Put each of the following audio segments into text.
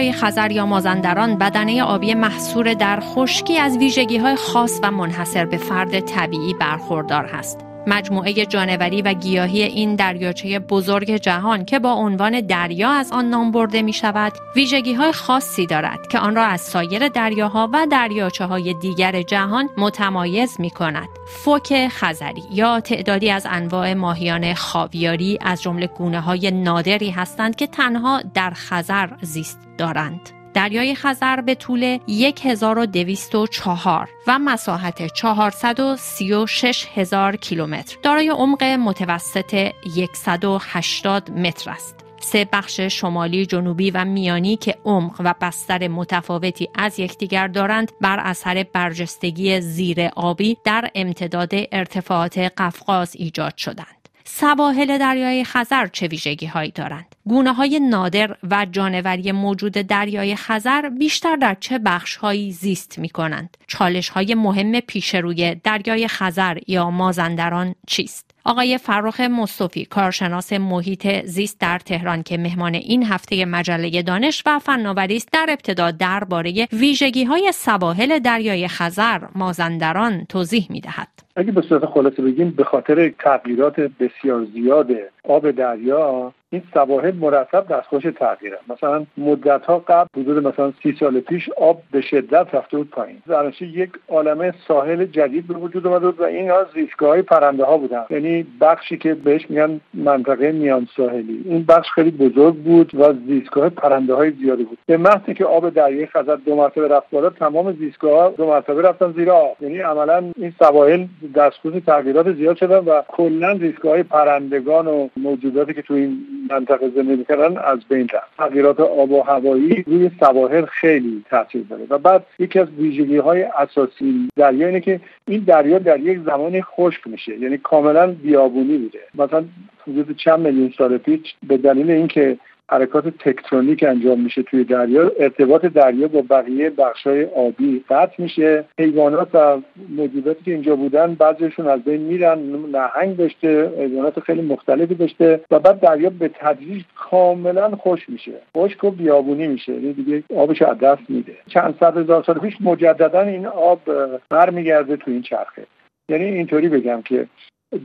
دریای خزر یا مازندران بدنه آبی محصور در خشکی از ویژگی های خاص و منحصر به فرد طبیعی برخوردار است. مجموعه جانوری و گیاهی این دریاچه بزرگ جهان که با عنوان دریا از آن نام برده می شود ویژگی های خاصی دارد که آن را از سایر دریاها و دریاچه های دیگر جهان متمایز می کند فوک خزری یا تعدادی از انواع ماهیان خاویاری از جمله گونه های نادری هستند که تنها در خزر زیست دارند. دریای خزر به طول 1204 و مساحت 436 هزار کیلومتر دارای عمق متوسط 180 متر است. سه بخش شمالی، جنوبی و میانی که عمق و بستر متفاوتی از یکدیگر دارند بر اثر برجستگی زیر آبی در امتداد ارتفاعات قفقاز ایجاد شدند. سواحل دریای خزر چه ویژگی هایی دارند؟ گونه های نادر و جانوری موجود دریای خزر بیشتر در چه بخش هایی زیست می کنند؟ چالش های مهم پیش روی دریای خزر یا مازندران چیست؟ آقای فرخ مصطفی کارشناس محیط زیست در تهران که مهمان این هفته مجله دانش و فناوری است در ابتدا درباره ویژگی های سواحل دریای خزر مازندران توضیح می دهد. اگه به صورت خلاصه بگیم به خاطر تغییرات بسیار زیاد آب دریا این سواحل مرتب دستخوش تغییره. مثلا مدت ها قبل حدود مثلا سی سال پیش آب به شدت رفته بود پایین. در یک عالمه ساحل جدید به وجود اومده و این ها زیستگاه های پرنده ها بودن. یعنی بخشی که بهش میگن منطقه میان ساحلی. این بخش خیلی بزرگ بود و زیستگاه پرنده های زیادی بود. به محض که آب دریای خزر دو مرتبه رفت بالا تمام زیستگاه دو مرتبه رفتن زیر آب. یعنی عملا این سواحل دستخوش تغییرات زیاد شدن و کلا زیستگاه پرندگان و موجوداتی که تو این منطقه زندگی می‌کردن از بین رفت. تغییرات آب و هوایی روی سواحل خیلی تاثیر داره. و بعد یکی از ویژگی های اساسی دریا اینه که این دریا در یک زمانی خشک میشه. یعنی کاملا بیابونی بوده. مثلا حدود چند میلیون سال پیش به دلیل اینکه حرکات تکتونیک انجام میشه توی دریا ارتباط دریا با بقیه بخشای آبی قطع میشه. حیوانات و موجوداتی که اینجا بودن بعضیشون از بین میرن نهنگ داشته حیوانات خیلی مختلفی داشته و بعد دریا به تدریج کاملا خوش میشه. خشک و بیابونی میشه. دیگه آبش از دست میده. چند صد هزار سال پیش مجددا این آب برمیگرده تو این چرخه. یعنی اینطوری بگم که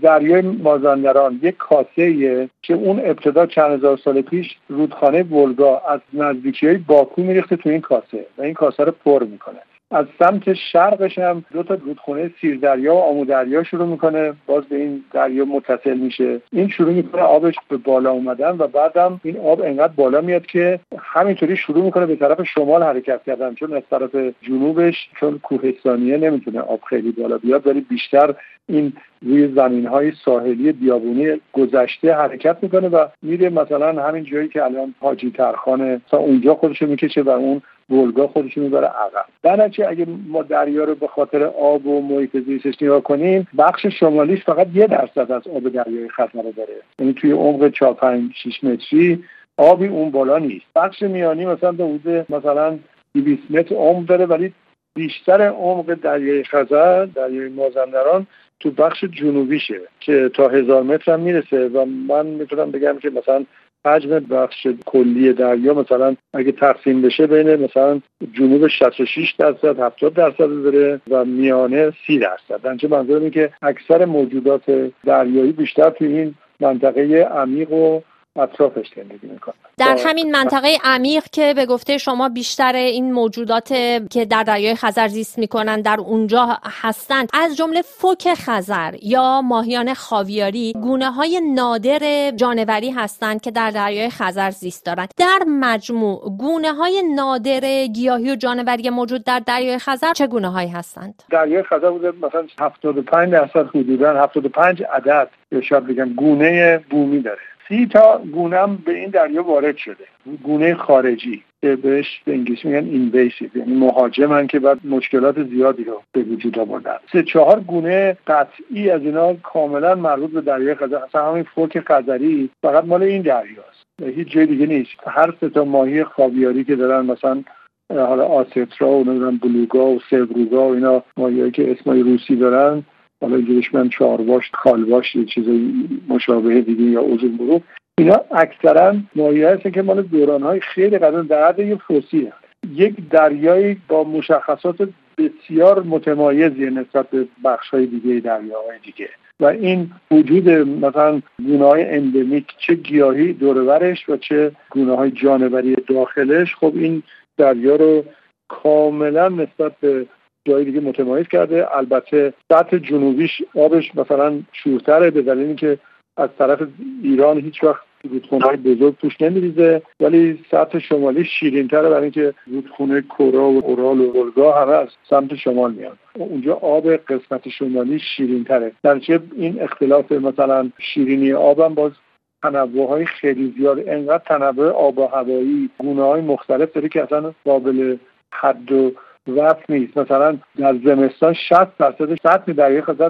دریای مازندران یک کاسه که اون ابتدا چند هزار سال پیش رودخانه ولگا از نزدیکی های باکو میریخته تو این کاسه و این کاسه رو پر می‌کنه. از سمت شرقش هم دو تا رودخونه سیردریا و آمو دریا شروع می‌کنه. باز به این دریا متصل میشه. این شروع می‌کنه آبش به بالا اومدن و بعدم این آب انقدر بالا میاد که همینطوری شروع می‌کنه به طرف شمال حرکت کردن. چون از طرف جنوبش چون کوهستانیه نمی‌تونه آب خیلی بالا بیاد. ولی بیشتر این روی زمین های ساحلی بیابونی گذشته حرکت می‌کنه و میره مثلا همین جایی که الان حاجی ترخانه تا اونجا خودشو می‌کشه و اون بولگا خودشون می‌بره عقب. در اگه ما دریا رو به خاطر آب و محیط زیستش نگاه کنیم بخش شمالیش فقط یه درصد از آب دریای خزر رو داره. یعنی توی عمق 4 5 6 متری آبی اون بالا نیست. بخش میانی مثلا به حدود مثلا 200 متر عمق داره ولی بیشتر عمق دریای خزر دریای مازندران تو بخش جنوبیشه که تا هزار متر هم می‌رسه. و من می‌تونم بگم که مثلا حجم بخش کلی دریا مثلا اگه تقسیم بشه بین مثلا جنوب 66 درصد 70 درصد داره و میانه 30 درصد. در منظورم اینه که اکثر موجودات دریایی بیشتر تو این منطقه عمیق و اطرافش زندگی می‌کنن در همین منطقه عمیق که به گفته شما بیشتر این موجودات که در دریای خزر زیست می‌کنن در اونجا هستند از جمله فوک خزر یا ماهیان خاویاری گونه های نادر جانوری هستند که در دریای خزر زیست دارند. در مجموع گونه های نادر گیاهی و جانوری موجود در دریای خزر چه گونه هایی هستند؟ دریای خزر بوده مثلا 75 درصد حدودا 75 عدد یا شاید بگم گونه بومی داره. سی تا گونم به این دریا وارد شده. گونه خارجی. که بهش به انگلیسی میگن اینویسیو یعنی مهاجمن که بعد مشکلات زیادی رو به وجود آوردن. سه چهار گونه قطعی از اینا کاملا مربوط به دریای خزر اصلا همین فوک خزری فقط مال این دریاست. هیچ جای دیگه نیست. هر سه تا ماهی خاویاری که دارن مثلا حالا آسترا و نمی‌دونم بلوگا و سبروگا و اینا ماهیایی که اسمای روسی دارن حالا اینجورش من چهارواش خالواش یه چیز مشابه دیگه یا اوزون برو اینا اکثرا ماهی هستن که مال های خیلی قدیم در حد یه فوسیل یک دریایی با مشخصات بسیار متمایزی نسبت به بخش های دیگه دریاهای دیگه. و این وجود مثلا گونه های اندمیک چه گیاهی دورورش و چه گونه های جانوری داخلش خب این دریا رو کاملا نسبت به جای دیگه متمایز کرده. البته سطح جنوبیش آبش مثلا شورتره به دلیل اینکه از طرف ایران هیچ وقت رودخونه بزرگ توش نمیریزه. ولی سطح شمالی شیرین تره برای اینکه رودخونه کورا و اورال و ولگا همه از سمت شمال میاد اونجا آب قسمت شمالی شیرین تره در این اختلاف مثلا شیرینی آبم باز تنوع های خیلی زیاد انقدر تنوع آب و هوایی گونه های مختلف داره که اصلا قابل حد و وقت نیست. مثلا در زمستان 60 درصد سطح دریای خزر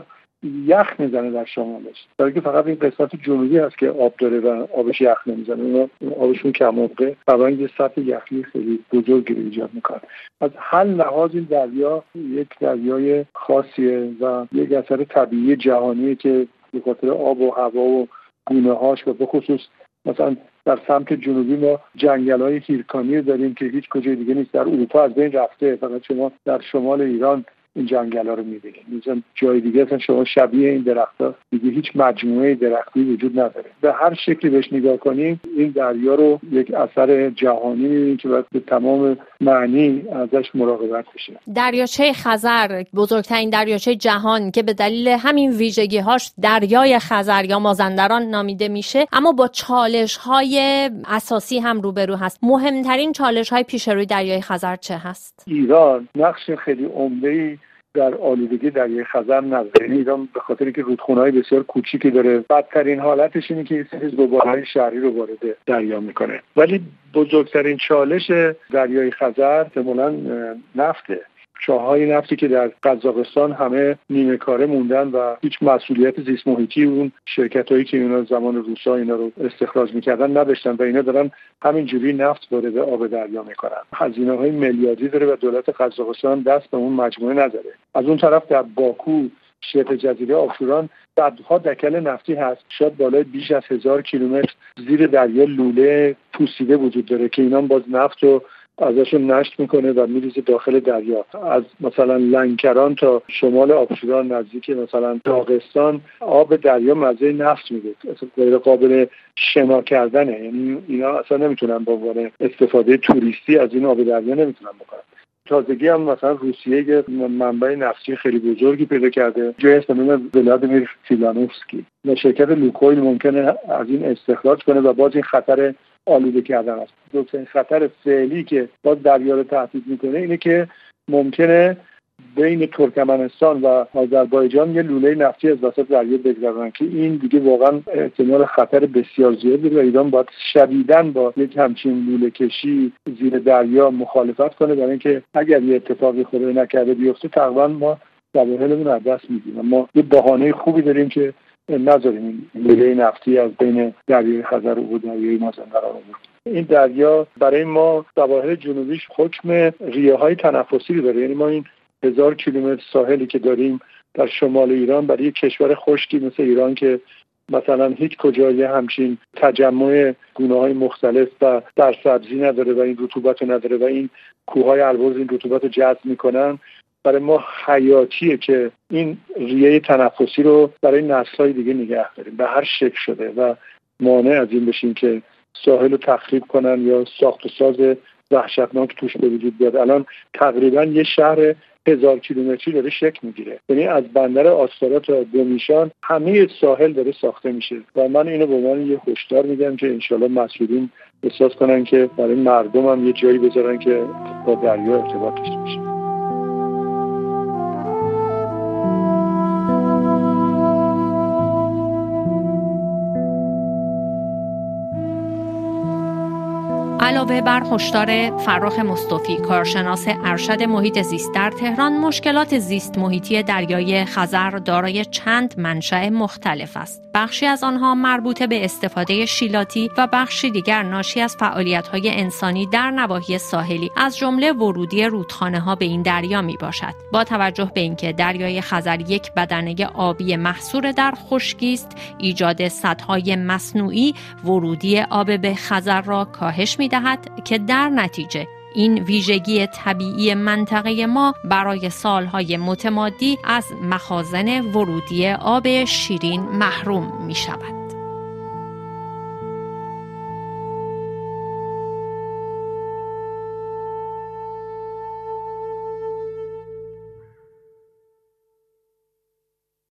یخ می‌زنه در شمالش. برای که فقط این قسمت جنوبی هست که آب داره و آبش یخ نمی‌زنه. اونا آبشون کم آبه برای یه سطح یخی خیلی بزرگی رو ایجاد می‌کنه. از هر لحاظ این دریا یک دریای خاصیه و یک اثر طبیعی جهانیه که به خاطر آب و هوا و گونه هاش و به خصوص مثلا در سمت جنوبی ما جنگل های هیرکانی داریم که هیچ کجای دیگه نیست. در اروپا از بین رفته. فقط شما در شمال ایران این جنگل ها رو می‌بینید مثلا جای دیگه اصلا شما شبیه این درخت ها دیگه هیچ مجموعه درختی وجود نداره. به هر شکلی بهش نگاه کنیم این دریا رو یک اثر جهانی می‌بینیم که باید به تمام معنی ازش مراقبت بشه دریاچه خزر بزرگترین دریاچه جهان که به دلیل همین ویژگی هاش دریای خزر یا مازندران نامیده میشه اما با چالش های اساسی هم روبرو هست. مهمترین چالش های پیش روی دریای خزر چه هست؟ ایران نقش خیلی عمده در آلودگی دریای خزر نداره یعنی ایران به خاطر اینکه های بسیار کوچیکی داره بدترین حالتش اینه که سری زبالهای شهری رو وارد دریا می‌کنه. ولی بزرگترین چالش دریای خزر احتمالا نفته. شاههای نفتی که در قزاقستان همه نیمه کاره موندن و هیچ مسئولیت زیست محیطی اون شرکت هایی که اینا زمان روسا اینا رو استخراج می‌کردن نداشتن و اینا دارن همینجوری نفت وارد آب دریا می‌کنن. هزینه های میلیاردی داره و دولت قزاقستان دست به اون مجموعه نداره. از اون طرف در باکو شبه جزیره آفشوران صدها دکل نفتی هست. شاید بالای بیش از هزار کیلومتر زیر دریا لوله پوسیده وجود داره که اینا باز نفت و ازشون نشت می‌کنه و میریزه داخل دریا. از مثلا لنکران تا شمال آبشوران نزدیک مثلا داغستان آب دریا مزه نفت میده. غیر قابل شنا کردنه. یعنی اینا اصلا نمی‌تونن با عنوان استفاده توریستی از این آب دریا نمی‌تونن بکنن. تازگی هم مثلا روسیه یه منبع نفتی خیلی بزرگی پیدا کرده. جای اسم ولادیمیر فیلانوفسکی. و شرکت لوکویل ممکنه از این استخراج کنه و باز این خطر آلوده کردن است. دوترین خطر فعلی که باز دریا رو تهدید می‌کنه اینه که ممکنه بین ترکمنستان و آذربایجان یه لوله نفتی از وسط دریا بگذارن که این دیگه واقعا احتمال خطر بسیار زیادی و ایران باید شدیدن با یک همچین لوله کشی زیر دریا مخالفت کنه برای اینکه اگر یه اتفاقی خدا نکرده بیفته تقریبا ما سواحلمون از دست میدیم. ما یه بهانه خوبی داریم که نذاریم این نفتی از بین دریای خزر و دریای مازندران این دریا برای ما سواحل جنوبیش حکم ریه های تنفسی رو داره. یعنی ما این هزار کیلومتر ساحلی که داریم در شمال ایران برای کشور خشکی مثل ایران که مثلا هیچ کجای همچین تجمع گونه های مختلف و سرسبزی نداره و این رطوبت نداره و این کوههای البرز این رطوبت رو جذب می‌کنن. برای ما حیاتیه که این ریه تنفسی رو برای نسلهای دیگه نگه داریم. به هر شکل شده و مانع از این بشیم که ساحل رو تخریب کنن یا ساخت و ساز وحشتناک توش به وجود بیاد. الان تقریبا یه شهر هزار کیلومتری داره شکل می‌گیره. یعنی از بندر آستارا تا دومیشان همه ساحل داره ساخته میشه و من اینو به عنوان یه هشدار میگم که انشالله مسئولین احساس کنن که برای مردم هم یه جایی بذارن که با دریا ارتباط داشته باشه علاوه بر هشدار فراخ مصطفی کارشناس ارشد محیط زیست در تهران مشکلات زیست محیطی دریای خزر دارای چند منشأ مختلف است. بخشی از آنها مربوط به استفاده شیلاتی و بخشی دیگر ناشی از فعالیت‌های انسانی در نواحی ساحلی از جمله ورودی رودخانه ها به این دریا می باشد با توجه به اینکه دریای خزر یک بدنه آبی محصور در خشکی است ایجاد سدهای مصنوعی ورودی آب به خزر را کاهش می دهد که در نتیجه این ویژگی طبیعی منطقه ما برای سالهای متمادی از مخازن ورودی آب شیرین محروم می شود.